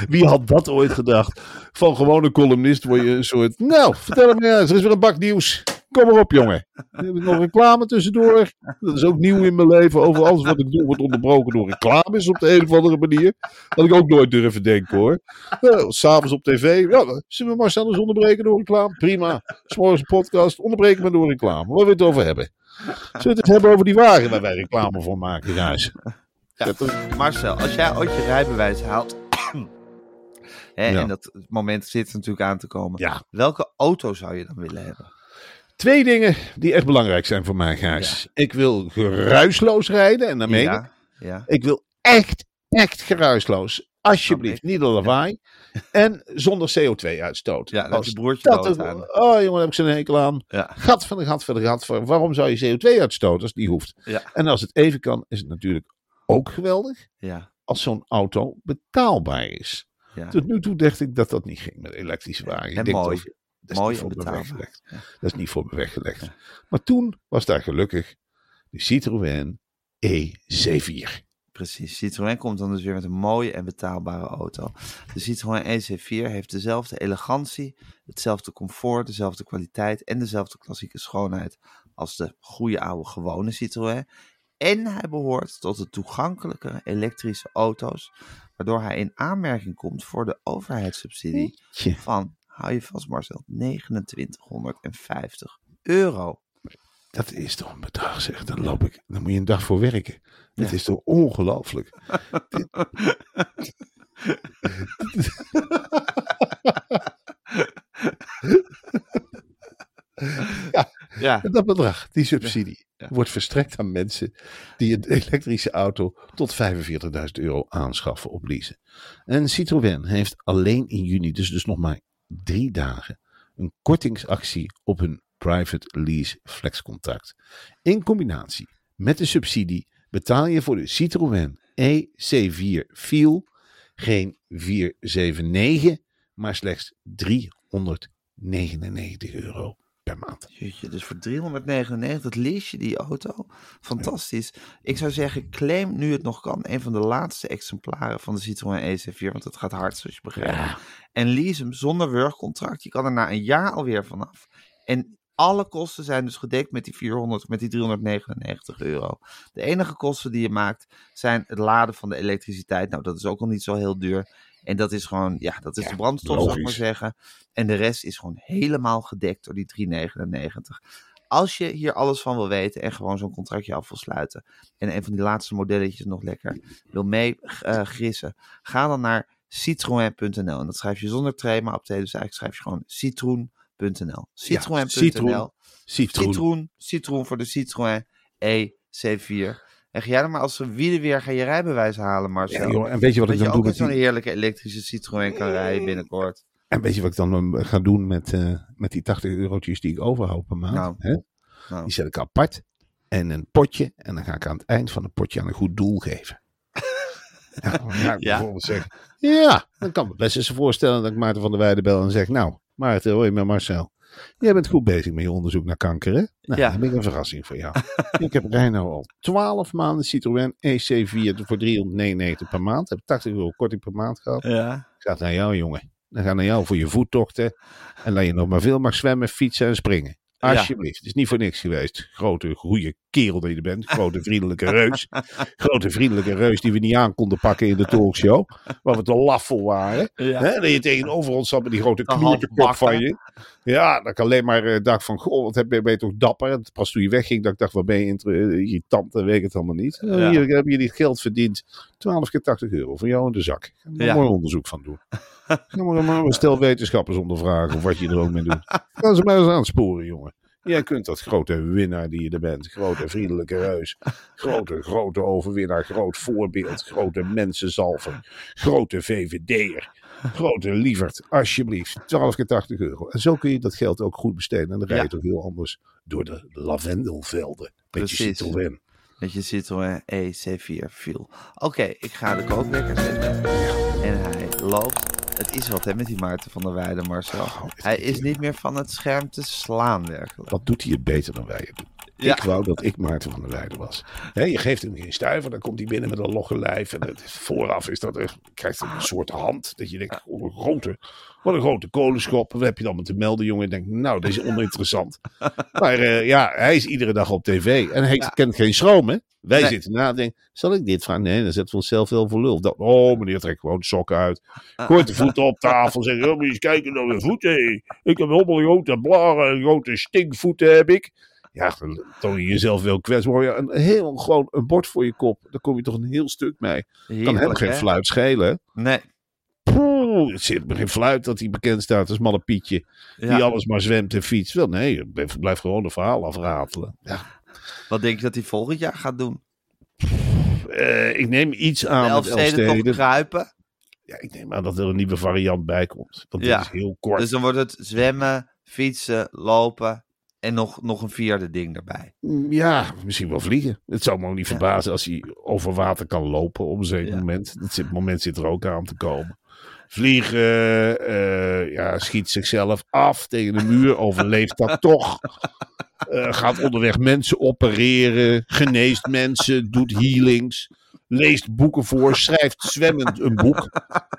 Wie had dat ooit gedacht? Van gewone columnist word je een soort. Nou, vertel me eens. Er is weer een bak nieuws. Kom maar op, jongen. Dan heb ik nog reclame tussendoor. Dat is ook nieuw in mijn leven. Over alles wat ik doe wordt onderbroken door reclames op de een of andere manier. Dat ik ook nooit durven denken hoor. S'avonds op tv. Ja, zullen we Marcel eens onderbreken door reclame? Prima. S'morgens een podcast. Onderbreken we door reclame. Waar we het over hebben. Zullen we het hebben over die wagen waar wij reclame voor maken, Gijs? Ja, Marcel, als jij ooit je rijbewijs haalt. hè, Ja. En dat moment zit er natuurlijk aan te komen. Ja. Welke auto zou je dan willen hebben? Twee dingen die echt belangrijk zijn voor mij, Gijs. Ik wil geruisloos rijden en daarmee. Ja, ja. Ik wil echt, echt geruisloos. Alsjeblieft, niet de lawaai. En zonder CO2-uitstoot. Ja, dat broertje dat het-. Oh jongen, daar heb ik zo'n hekel aan. Ja. Gat van de gat van de gat. van- Waarom zou je CO2 uitstoten als het niet hoeft? En als het even kan, is het natuurlijk ook geweldig Ja, als zo'n auto betaalbaar is. ja. Tot nu toe dacht ik dat dat niet ging met elektrische wagen. Ik En denk mooi. Dat is Mooi niet voor me weggelegd. Dat is niet voor me weggelegd. Maar toen was daar gelukkig de Citroën E E4. Precies. Citroën komt dan dus weer met een mooie en betaalbare auto. De Citroën EC4 heeft dezelfde elegantie, hetzelfde comfort, dezelfde kwaliteit en dezelfde klassieke schoonheid als de goede oude gewone Citroën. En hij behoort tot de toegankelijke elektrische auto's, waardoor hij in aanmerking komt voor de overheidssubsidie van, hou je vast Marcel, 2950 euro. Dat is toch een bedrag, zeg. Dan loop ik. Dan moet je een dag voor werken. Ja. is toch ongelooflijk. Ja, En dat bedrag, die subsidie, Ja. wordt verstrekt aan mensen die een elektrische auto tot 45.000 euro aanschaffen op leasen. En Citroën heeft alleen in juni, dus, dus nog maar drie dagen, een kortingsactie op hun private lease flexcontract. In combinatie met de subsidie betaal je voor de Citroën EC4 Feel geen 479, maar slechts 399 euro per maand. Jeetje, dus voor 399 lease je die auto. Fantastisch. Ik zou zeggen, claim nu het nog kan. Een van de laatste exemplaren van de Citroën EC4. Want het gaat hard, zoals je begrijpt. En lease hem zonder wurgcontract. Je kan er na een jaar alweer vanaf. En alle kosten zijn dus gedekt met die 400, met die 399 euro. De enige kosten die je maakt zijn het laden van de elektriciteit. Nou, dat is ook al niet zo heel duur. En dat is gewoon, ja, dat is de brandstof, zou ik maar zeggen. En de rest is gewoon helemaal gedekt door die 3,99. Als je hier alles van wil weten en gewoon zo'n contractje af wil sluiten. En een van die laatste modelletjes nog lekker wil meegrissen. Eh, uh, ga dan naar citroen.nl. En dat schrijf je zonder trema maar op. Dus eigenlijk schrijf je gewoon citroen.nl. Citroen.nl. Citroen. Citroen. citroen. Citroen voor de Citroën E C4. Echt, ja, maar als we er weer gaan je rijbewijs halen, Marcel. Ja, en weet je wat dat ik dan doe? Je ook zo'n heerlijke elektrische Citroën kan rijden binnenkort. En weet je wat ik dan eh, ga doen met, eh, met die 80 eurotjes die ik overhoud per maand? Nou. Hè? Nou. Die zet ik apart en een potje. En dan ga ik aan het eind van het potje aan een goed doel geven. Nou, ja, dan bijvoorbeeld ja, dan kan ik me best eens voorstellen dat ik Maarten van der Weijden bel en zeg, nou Maarten, hoor je met Marcel? Jij bent goed bezig met je onderzoek naar kanker, hè? Nou, Ja. dan heb ik een verrassing voor jou. ik heb rij nou al 12 maanden Citroën EC4 voor 399 per maand. Heb 80 euro korting per maand gehad. Ja. Gaat naar jou, jongen. Dan gaat naar jou voor je voettochten. En dat je nog maar veel mag zwemmen, fietsen en springen. Alsjeblieft. Het is niet voor niks geweest. Grote, goede kerel die je bent. Grote, vriendelijke reus. Grote, vriendelijke reus die we niet aan konden pakken in de talkshow. Waar we te laf voor waren. Ja. Dat je tegenover ons zat met die grote knoertekop van je. Ja, dat ik alleen maar eh, dacht van, goh, wat ben je toch dapper? En Pas toen je wegging, dat ik dacht, wat ben je eh, irritant, dan weet ik het allemaal niet. Ja. Hier heb je dit geld verdiend. 12 keer 80 euro voor jou in de zak. Ja. mooi onderzoek van doen. Ga maar, maar stel wetenschappers ondervragen of wat je er ook mee doet. Ga ze maar eens aansporen, jongen. Jij kunt dat grote winnaar die je er bent. Grote vriendelijke reus. Grote, grote overwinnaar. Groot voorbeeld. Grote mensenzalver. Grote VVD'er. Grote lieverd. Alsjeblieft. 12 keer 80 euro. En zo kun je dat geld ook goed besteden. En dan rij je Ja. toch heel anders door de lavendelvelden. Met je. Citroën. Met je Citroën EC4 viel. Oké, ik ga de kookwekker zetten. En hij loopt. Het is wat hè met die Maarten van der Weijden, Marcel. Oh, hij is niet meer van het scherm te slaan, werkelijk. Wat doet hij het beter dan wij het doen? Ja. Ik wou dat ik Maarten van der Weijden was. Je geeft hem geen stuiver, dan komt hij binnen met een logge lijf. En het, vooraf is dat, er, krijgt hij een soort hand. Dat je denkt, oh, een grote, wat een grote kolenschop. Wat heb je dan met te melden, jongen? En denkt, nou, dat is oninteressant. maar eh, ja, hij is iedere dag op tv. En hij kent geen schroom, hè? Wij Nee. zitten na en denken, zal ik dit vragen? Nee, dan zetten we onszelf wel voor lul. Dat, oh, meneer, trek gewoon de sokken uit. Gooit de voeten op tafel. Zeg, oh, eens kijken naar mijn voeten. Ik heb allemaal grote blaren, grote stinkvoeten heb ik. Ja, dan toon je jezelf wel kwetsbaar. Ja, een heel gewoon een bord voor je kop. Daar kom je toch een heel stuk mee. Kan hem Heerlijk, geen hè? fluit schelen. Nee. Poeh, het zit geen fluit dat hij bekend staat als Malle Pietje. Die Ja. alles maar zwemt en fietst. Wel, nee, blijf, gewoon een verhaal afratelen. Ja. Wat denk je dat hij volgend jaar gaat doen? Eh, ik neem iets De aan Elfsteden toch Elfsteden. kruipen? Ja, ik neem aan dat er een nieuwe variant bij komt. Want Ja. dit is heel kort. Dus dan wordt het zwemmen, fietsen, lopen en nog, nog een vierde ding erbij. Mm, Ja, misschien wel vliegen. Het zou me ook niet Ja. verbazen als hij over water kan lopen op een zeker Ja. moment. Dat zit, moment zit er ook aan te komen. Vliegen, eh, ja, schiet zichzelf af tegen de muur, overleeft dat toch. Eh, gaat onderweg mensen opereren, geneest mensen, doet healings. Leest boeken voor, schrijft zwemmend een boek.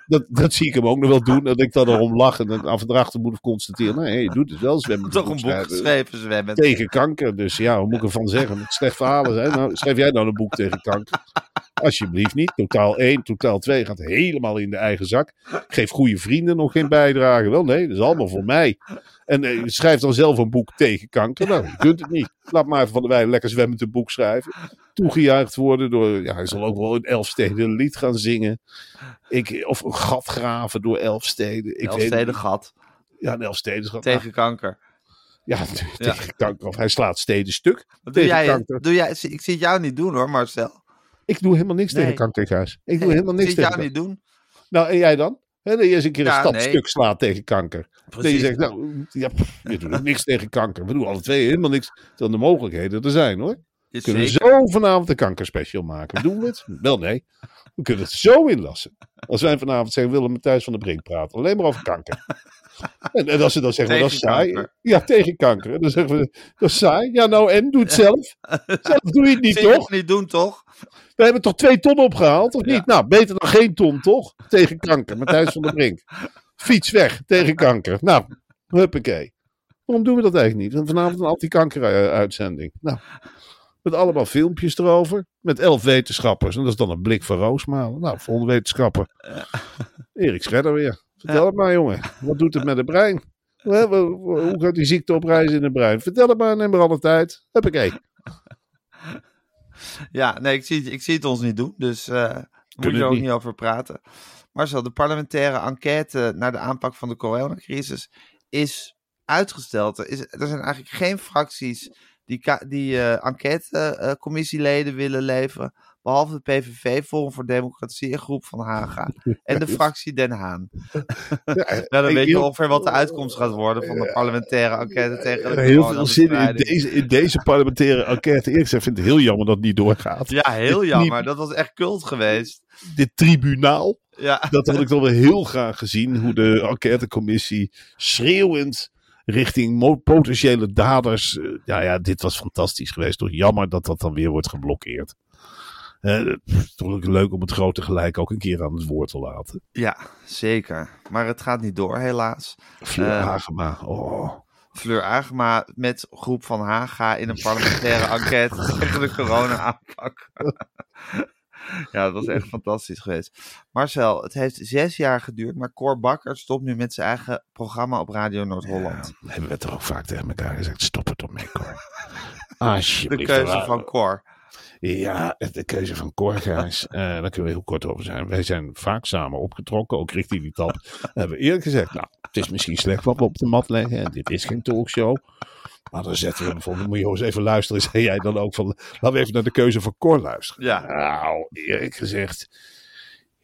Dat, dat zie ik hem ook nog wel doen. Dat ik dan erom lach en dan af en achter moet constateren. Nee, je doet het wel zwemmend. Toch een boek schrijven. zwemmen. Tegen kanker. Dus ja, hoe moet ik ervan zeggen? Het slecht verhalen zijn. Nou, schrijf jij nou een boek tegen kanker? Alsjeblieft niet. Totaal 1, totaal 2 gaat helemaal in de eigen zak. Geef goede vrienden nog geen bijdrage. Wel nee, dat is allemaal voor mij. En eh, schrijf dan zelf een boek tegen kanker. Nou, je kunt het niet. Laat maar even van de Wij lekker zwemmend een boek schrijven. Toegejuicht worden door... Ja, hij zal ook wel in Elfsteden een lied gaan zingen. Ik, of een gat graven door Elfsteden. Ik Elfsteden gat. Ja, een Elfsteden gat. Tegen kanker. Ja, tegen kanker. Of hij slaat steden stuk. Wat doe tegen jij, kanker. doe jij, ik zie het jou niet doen hoor, Marcel. Ik doe helemaal niks Nee. tegen kanker. Ik doe Nee, helemaal niks ik zie het tegen jou niet doen. Nou, en jij dan? Hè, dat je eens een keer een Ja, stad nee. stuk slaat tegen kanker. Dat je Precies. zegt, nou, ja, je doet niks tegen kanker. We doen alle twee helemaal niks. Dan de mogelijkheden er zijn, hoor. Is Kunnen we zo vanavond een kankerspecial maken? Doen we het? Wel, nee. We kunnen het zo inlassen. Als wij vanavond zeggen, we willen met Thijs van der Brink praten. Alleen maar over kanker. En, en als ze dan zeggen, dat is saai. kanker. Ja, tegen kanker. En dan zeggen we, dat is saai. Ja, nou en? Doe het zelf. Zelf doe je het niet, toch? het niet doen, toch? We hebben toch twee ton opgehaald, of Ja. niet? Nou, beter dan geen ton, toch? Tegen kanker, Matthijs van der Brink. Fiets weg, tegen kanker. Nou, huppakee. Waarom doen we dat eigenlijk niet? Vanavond een anti-kanker-uitzending. Nou, met allemaal filmpjes erover. Met elf wetenschappers. En dat is dan een blik van Roosmalen. Nou, volgende wetenschapper. Erik Schredder weer. Vertel het maar, jongen. Wat doet het met het brein? Hoe gaat die ziekte opreizen in het brein? Vertel het maar, neem maar alle tijd. Huppakee. Ja, nee, ik zie, het- ik zie het ons niet doen. Dus daar moet je er ook niet. niet. over praten. Marcel, de parlementaire enquête naar de aanpak van de coronacrisis is uitgesteld. Er, is, er zijn eigenlijk geen fracties die, die eh enquêtecommissieleden willen leveren. Behalve de PVV, Forum voor Democratie en Groep van Haga. En de fractie Den Haan. Ja, Nou, dan ik- weet je ongeveer wat de uitkomst gaat worden van de parlementaire enquête tegen de heel veel zin in deze, in deze parlementaire enquête. Eerlijk gezegd vind ik het heel jammer dat het niet doorgaat. Ja, heel jammer. Dat was echt cult geweest. Dit tribunaal, Ja. dat had ik toch wel heel graag gezien. Hoe de enquêtecommissie schreeuwend richting potentiële daders. eh, Ja, ja, dit was fantastisch geweest. Toch jammer dat dat dan weer wordt geblokkeerd. Is toch leuk om het grote gelijk ook een keer aan het woord te laten. Ja, zeker. Maar het gaat niet door, helaas. Fleur Eh, Agema, oh. Fleur Agema met groep van Haga in een parlementaire enquête tegen de corona-aanpak. ja, dat was echt fantastisch geweest. Marcel, het heeft zes jaar geduurd, maar Cor Bakker stopt nu met zijn eigen programma op Radio Noord-Holland. Ja, hebben we toch ook vaak tegen elkaar gezegd. Stop het ermee, Cor. de Alsjeblieft. keuze van Cor. Ja, de keuze van Corgijs. eh daar kunnen we heel kort over zijn. Wij zijn vaak samen opgetrokken, ook richting die tap. We hebben eerlijk gezegd, nou, het is misschien slecht wat we op de mat leggen. En dit is geen talkshow. Maar dan zetten we hem van, moet je eens even luisteren. Zei jij dan ook van, laten we even naar de keuze van Cor luisteren. Ja, Nou, eerlijk gezegd,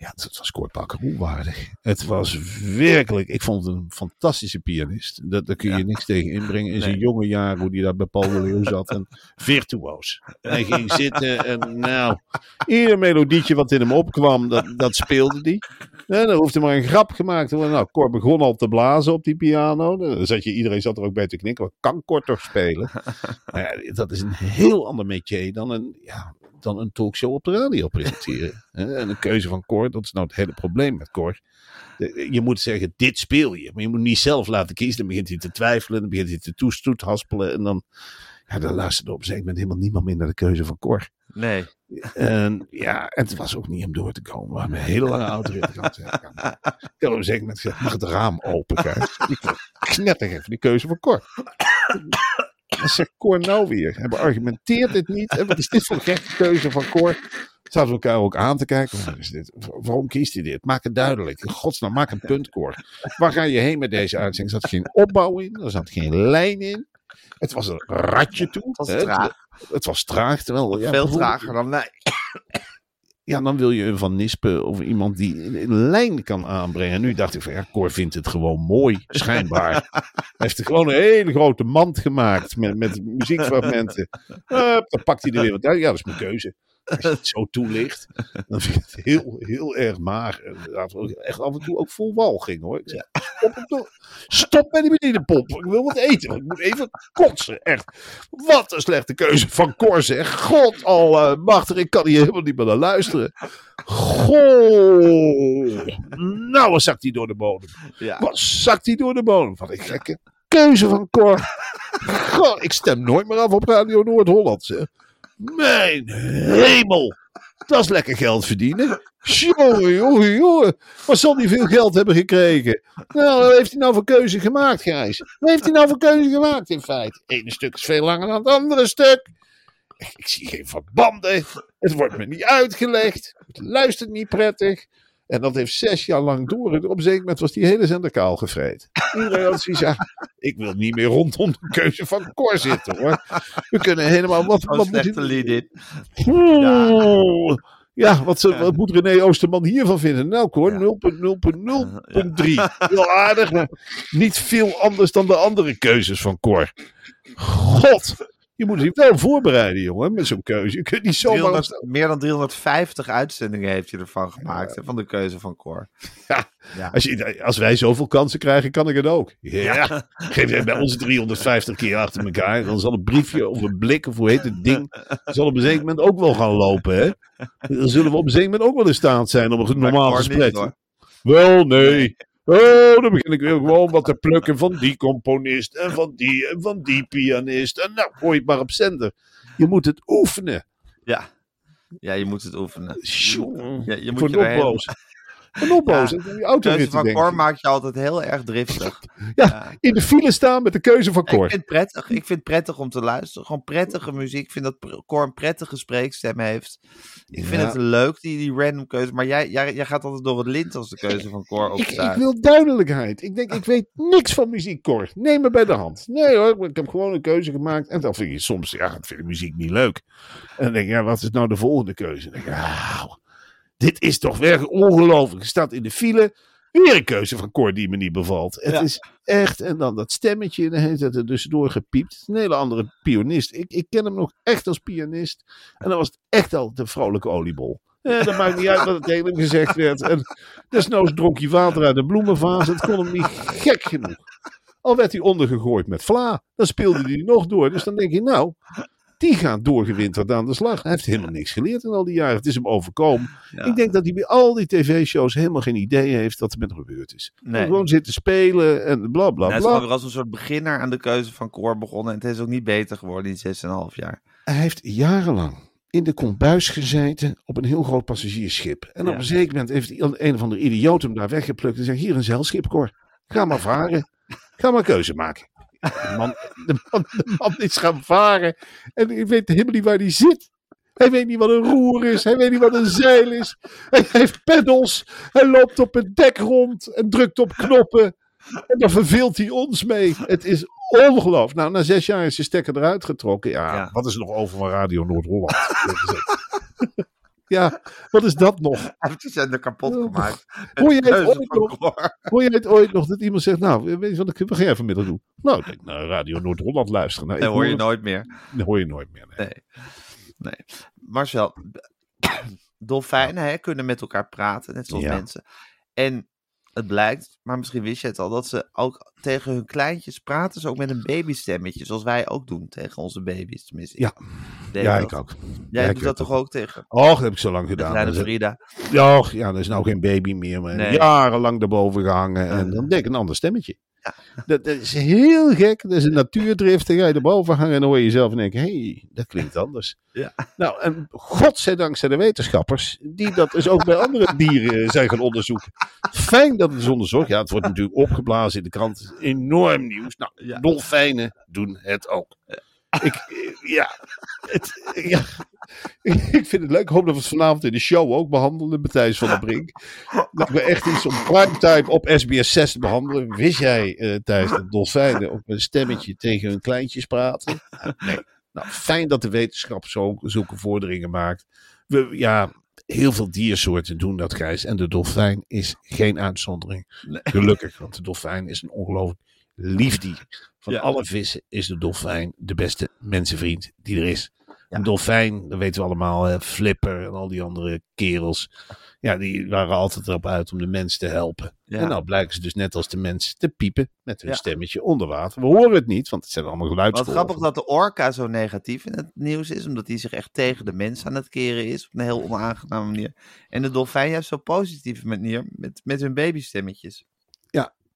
ja, het was Cor Bakker onwaardig. Het was werkelijk, ik vond het een fantastische pianist. Dat, daar kun je Ja. niks tegen inbrengen. In Nee. zijn jonge jaren, hoe hij daar bij Paul de Leeuw zat. En virtuoos. Hij ging zitten en nou, ieder melodietje wat in hem opkwam, dat, dat speelde hij. En dan hoefde maar een grap gemaakt te worden. Nou, Cor begon al te blazen op die piano. Dan zat je, iedereen zat er ook bij te knikken. Wat kan Cor toch spelen? Ja, dat is een heel ander métier dan een, ja, dan een talkshow op de radio presenteren. En de keuze van Cor, dat is nou het hele probleem met Cor. Je moet zeggen, dit speel je. Maar je moet niet zelf laten kiezen. Dan begint hij te twijfelen. Dan begint hij te toestoethaspelen. En dan, ja, dan luisterde op een gegeven moment helemaal niemand meer naar de keuze van Cor. nee. En ja, en het was ook niet om door te komen. We hebben een hele lange auto gehad. Ik had op een zeker moment gezegd, mag het raam open? Kijk. Ik knetter even die keuze van Cor. Wat zegt Cor nou weer? Hij beargumenteert dit niet. En wat is dit voor een gekke keuze van Cor? Zaten we elkaar ook aan te kijken. Wat is dit? Waarom kiest hij dit? Maak het duidelijk. In godsnaam, maak een punt, Cor. Waar ga je heen met deze uitzending? Er zat geen opbouw in. Er zat geen lijn in. Het was een ratje toe. Het was hè. traag. Het was traag. Terwijl, ja, Veel trager dan wij. Ja, dan wil je een Van Nispen of iemand die een lijn kan aanbrengen. Nu dacht ik van, ja, Cor vindt het gewoon mooi, schijnbaar. Hij heeft er gewoon een hele grote mand gemaakt met, met muziekfragmenten. Hup, dan pakt hij er weer wat uit. Ja, dat is mijn keuze. Als je het zo toelicht, dan vind ik het heel, heel erg mager. Echt af en toe ook vol walging hoor. Ik zeg, stop, toch. stop met die benedepomp. Ik wil wat eten. Ik moet even kotsen. Echt. Wat een slechte keuze van Cor zeg. God allemachtig. Ik kan hier helemaal niet meer naar luisteren. Goh. Nou, wat zakt hij door de bodem. Ja. Wat zakt hij door de bodem. Wat een gekke keuze van Cor. Goh, ik stem nooit meer af op Radio Noord-Holland. Mijn hemel. Dat is lekker geld verdienen. Jongen, jongen, jongen. Wat zal hij veel geld hebben gekregen? Nou, wat heeft hij nou voor keuze gemaakt, Gijs? Wat heeft hij nou voor keuze gemaakt in feite? Het ene stuk is veel langer dan het andere stuk. Ik zie geen verbanden. Het wordt me niet uitgelegd. Het luistert niet prettig. En dat heeft zes jaar lang door. En op een zeker moment was die hele zender kaal gevreten. Iedereen had zoiets van, ik wil niet meer rondom de keuze van Cor zitten hoor. We kunnen helemaal... Wat, wat moet dit. Oeh. Ja, wat, ze- wat moet René Oosterman hiervan vinden? Nou, Cor, 0.0.0.3. Heel aardig, maar niet veel anders dan de andere keuzes van Cor. God, je moet zich wel voorbereiden, jongen, met zo'n keuze. Je kunt niet zomaar... 300 meer dan 350 uitzendingen heeft hij ervan gemaakt. van de keuze van Cor. Ja, Ja. Als, je, als wij zoveel kansen krijgen, kan ik het ook. Ja, geef jij bij ons 350 keer achter elkaar. Dan zal een briefje of een blik, of hoe heet het ding, zal op een zeker moment ook wel gaan lopen, hè? Dan zullen we op een zeker moment ook wel in staat zijn om een normaal gesprek. Wel, nee. Oh, dan begin ik weer gewoon wat te plukken van die componist en van die en van die pianist. En nou, gooi het maar op zender. Je moet het oefenen. Ja. ja, je moet het oefenen. Ja, je moet voor je Ja. De keuze van. Cor maakt je altijd heel erg driftig. Ja, in de file staan met de keuze van Ik Cor. vind het prettig. Ik vind het prettig om te luisteren. Gewoon prettige muziek. Ik vind dat Cor een prettige spreekstem heeft. Ik vind Ja. het leuk, die, die random keuze. Maar jij, jij, jij gaat altijd door het lint als de keuze van Cor Ik, ik wil duidelijkheid. Ik denk, ik weet niks van muziek, Cor. Neem me bij de hand. Nee hoor, ik heb gewoon een keuze gemaakt. En dan vind je soms, ja, ik vind de muziek niet leuk. En dan denk ik, ja, wat is nou de volgende keuze? Dan denk ik, nou, dit is toch werkelijk ongelooflijk. Je staat in de file, weer een keuze van Cor die me niet bevalt. Het Ja. is echt, en dan dat stemmetje, dan heeft het er tussendoor gepiept. Het is een hele andere pianist. Ik, ik ken hem nog echt als pianist. En dan was het echt al de vrolijke oliebol. Ja, dat maakt niet uit wat het tegen hem gezegd werd. En desnoods dronk hij water uit de bloemenvaas. Het kon hem niet gek genoeg. Al werd hij ondergegooid met vla. Dan speelde hij nog door. Dus dan denk je, nou, die gaat doorgewinterd aan de slag. Hij heeft helemaal niks geleerd in al die jaren. Het is hem overkomen. Ja. Ik denk dat hij bij al die tv-shows helemaal geen idee heeft wat er met hem gebeurd is. Nee. Gewoon zitten spelen en bla bla Hij is bla. gewoon weer als een soort beginner aan de keuze van Cor begonnen. En het is ook niet beter geworden in 6,5 jaar. Hij heeft jarenlang in de kombuis gezeten op een heel groot passagiersschip. En op een zeker moment heeft een of andere idioot hem daar weggeplukt en zegt: Hier een zeilschip, Cor. Ga maar varen. Ga maar keuze maken. De man, de man, de man is gaan varen en ik weet helemaal niet waar hij zit. Hij weet niet wat een roer is. Hij weet niet wat een zeil is. Hij heeft peddels. Hij loopt op het dek rond en drukt op knoppen. En dan verveelt hij ons mee. Het is ongelooflijk. Nou, na zes jaar is de stekker eruit getrokken. Ja, Ja. wat is er nog over van Radio Noord-Holland? ja, wat is dat nog? Hij heeft de zender kapot gemaakt. Hoor je het ooit nog? Hoor je het ooit nog dat iemand zegt, nou, weet je wat, ik- wat ga jij vanmiddag doen? Nou, ik denk naar Radio Noord-Holland luisteren. Nou, Dat hoor je het- nooit meer. dat hoor je nooit meer. nee. Nee. nee. Marcel, dolfijnen hè, kunnen met elkaar praten, net zoals Ja. mensen. En het blijkt, maar misschien wist je het al, dat ze ook tegen hun kleintjes praten, ze ook met een babystemmetje, zoals wij ook doen tegen onze baby's. Tenminste, Ja. deed Ja, ik ook. Jij Ja, ik doet dat toch ook tegen Och, dat heb ik zo lang de gedaan. kleine Dat is- Frida? Ja, ja, dat is nou geen baby meer, maar Nee. jarenlang daarboven gehangen. En dan denk ik een ander stemmetje. Dat, dat is heel gek. Dat is een natuurdrift. Dan ga je erboven hangen en dan hoor je jezelf en denk hé, hey, dat klinkt anders. Ja. Nou, en godzijdank zijn er wetenschappers die dat dus ook bij andere dieren zijn gaan onderzoeken. Fijn dat het is onderzocht. Ja, het wordt natuurlijk opgeblazen in de krant. Enorm nieuws. Nou, dolfijnen doen het ook. Ik, ja, het, ja, ik vind het leuk. Ik hoop dat we het vanavond in de show ook behandelen. Matthijs van der Brink. Dat we echt iets om primetime op SBS 6 te behandelen. Wist jij, eh Thijs, dat dolfijnen op een stemmetje tegen hun kleintjes praten? Nee. Nou, fijn dat de wetenschap zo, zulke vorderingen maakt. We, ja, heel veel diersoorten doen dat, Gijs. En de dolfijn is geen uitzondering. Gelukkig, want de dolfijn is een ongelooflijk lief dier. Van Ja. alle vissen is de dolfijn de beste mensenvriend die er is. Een dolfijn, dat weten we allemaal, hè, Flipper en al die andere kerels. Ja, die waren altijd erop uit om de mens te helpen. Ja. En nou blijken ze dus net als de mens te piepen met hun Ja. stemmetje onder water. We horen het niet, want het zijn allemaal Wat geluidsgolven. grappig dat de orka zo negatief in het nieuws is, omdat hij zich echt tegen de mens aan het keren is, op een heel onaangename manier. En de dolfijn juist zo positief manier, met, met hun babystemmetjes.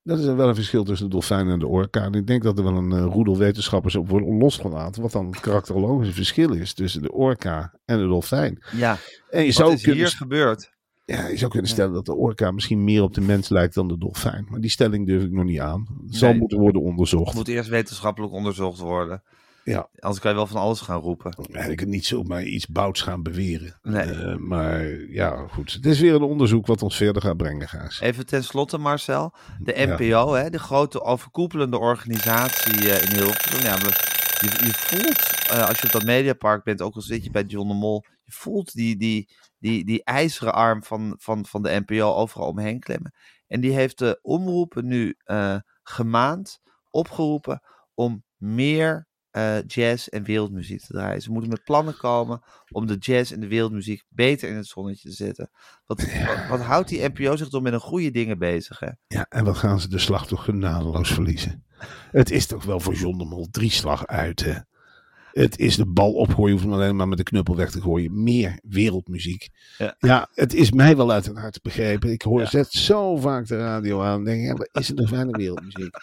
Dat is wel een verschil tussen de dolfijn en de orka. En ik denk dat er wel een eh, roedel wetenschappers op worden losgelaten. Wat dan het karakterologische verschil is tussen de orka en de dolfijn. Ja, En je wat zou, is kunnen, hier gebeurd? ja, je zou kunnen stellen dat de orka misschien meer op de mens lijkt dan de dolfijn. Maar die stelling durf ik nog niet aan. Het zal moeten worden onderzocht. Moet eerst wetenschappelijk onderzocht worden. Ja. Anders kan je wel van alles gaan roepen. Eigenlijk niet zomaar iets bouts gaan beweren. Nee. Eh, maar ja, goed. Het is weer een onderzoek wat ons verder gaat brengen, Gaas. Even tenslotte, Marcel. De Ja. NPO, hè, de grote overkoepelende organisatie eh, in Hilversum. Ja, je, je voelt, eh, als je op dat mediapark bent, ook al zit je bij John de Mol, je voelt die, die, die, die ijzeren arm van, van, van de NPO overal omheen klemmen. En die heeft de omroepen nu gemaand, opgeroepen om meer eh, jazz en wereldmuziek te draaien. Ze moeten met plannen komen om de jazz en de wereldmuziek beter in het zonnetje te zetten. Wat, wat, wat houdt die NPO zich toch met een goede dingen bezig, hè? Ja, en wat gaan ze de slag toch genadeloos verliezen? Het is toch wel voor John de Mol drie slag uit, hè? Het is de bal opgooien, hoeft hem alleen maar met de knuppel weg te gooien. Meer wereldmuziek. Ja. het is mij wel uit het hart begrepen. Ik hoor, Ja. zet zo vaak de radio aan. en denk, ja, wat is er toch weinig wereldmuziek?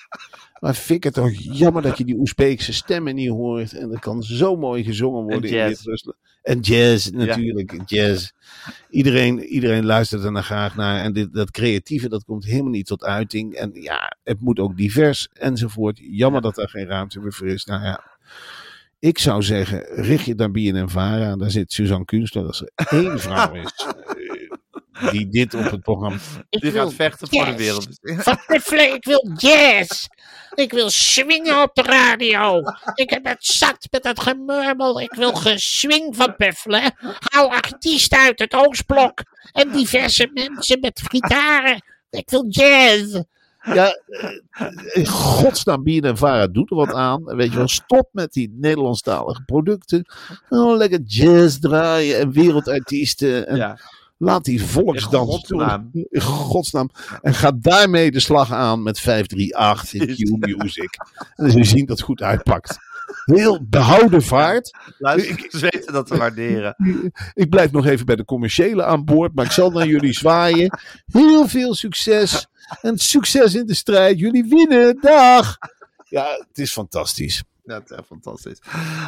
Maar vind ik het toch jammer dat je die Oezbeekse stemmen niet hoort. En er kan zo mooi gezongen worden in jazz. Wit-Rusland. En jazz, natuurlijk. Jazz. Iedereen, iedereen luistert er naar graag naar. En dit, dat creatieve, dat komt helemaal niet tot uiting. En ja, het moet ook divers enzovoort. Jammer dat daar geen ruimte meer voor is. Nou ja, ik zou zeggen, richt je daar BNN Vara. Daar zit Suzanne Kunstler. Als er één vrouw is eh, die dit op het programma... Die gaat vechten voor de wereldmuziek. Van Puffelen, ik wil jazz. Ik wil swingen op de radio. Ik heb het zat met dat gemurmel. Ik wil geswing van Puffelen. Hou artiesten uit het Oostblok. En diverse mensen met gitaren. Ik wil jazz. Ja, eh, in godsnaam, BNN Vara doet er wat aan. En Weet je wel, stop met die Nederlandstalige producten. Oh, lekker jazz draaien en wereldartiesten. En Ja, laat die volksdans In godsnaam. toe. In godsnaam. En ga daarmee de slag aan met 538 in Q-Music. En dan zien dat het goed uitpakt. Heel behouden vaart. luister, weten dat te waarderen. Ik blijf nog even bij de commerciële aan boord, maar ik zal naar jullie zwaaien. Heel veel succes. En succes in de strijd. Jullie winnen. Dag. Ja, het is fantastisch. Ja, het is fantastisch.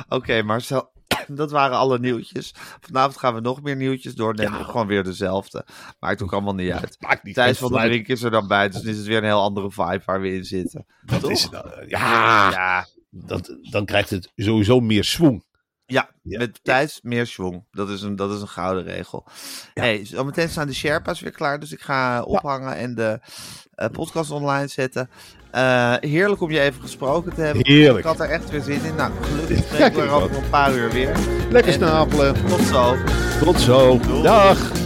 Oké, Marcel, dat waren alle nieuwtjes. Vanavond gaan we nog meer nieuwtjes doornemen. Gewoon weer dezelfde. Maakt ook allemaal niet uit. Maakt niet Thijs van der Brink is er dan bij, dus dan is het weer een heel andere vibe waar we in zitten. Wat Toch? is het nou? Ja, Ja, dat, dan krijgt het sowieso meer swing. Ja, Ja. met Thijs meer schwung. Dat is een, dat is een gouden regel. Hey, zometeen staan de Sherpa's weer klaar, dus ik ga ophangen en de eh, podcast online zetten. Eh, heerlijk om je even gesproken te hebben. Heerlijk. Ik had er echt weer zin in. Nou, gelukkig spreken we er over een paar uur weer. Lekker En- snapelen. Tot zo. Tot zo. Dag.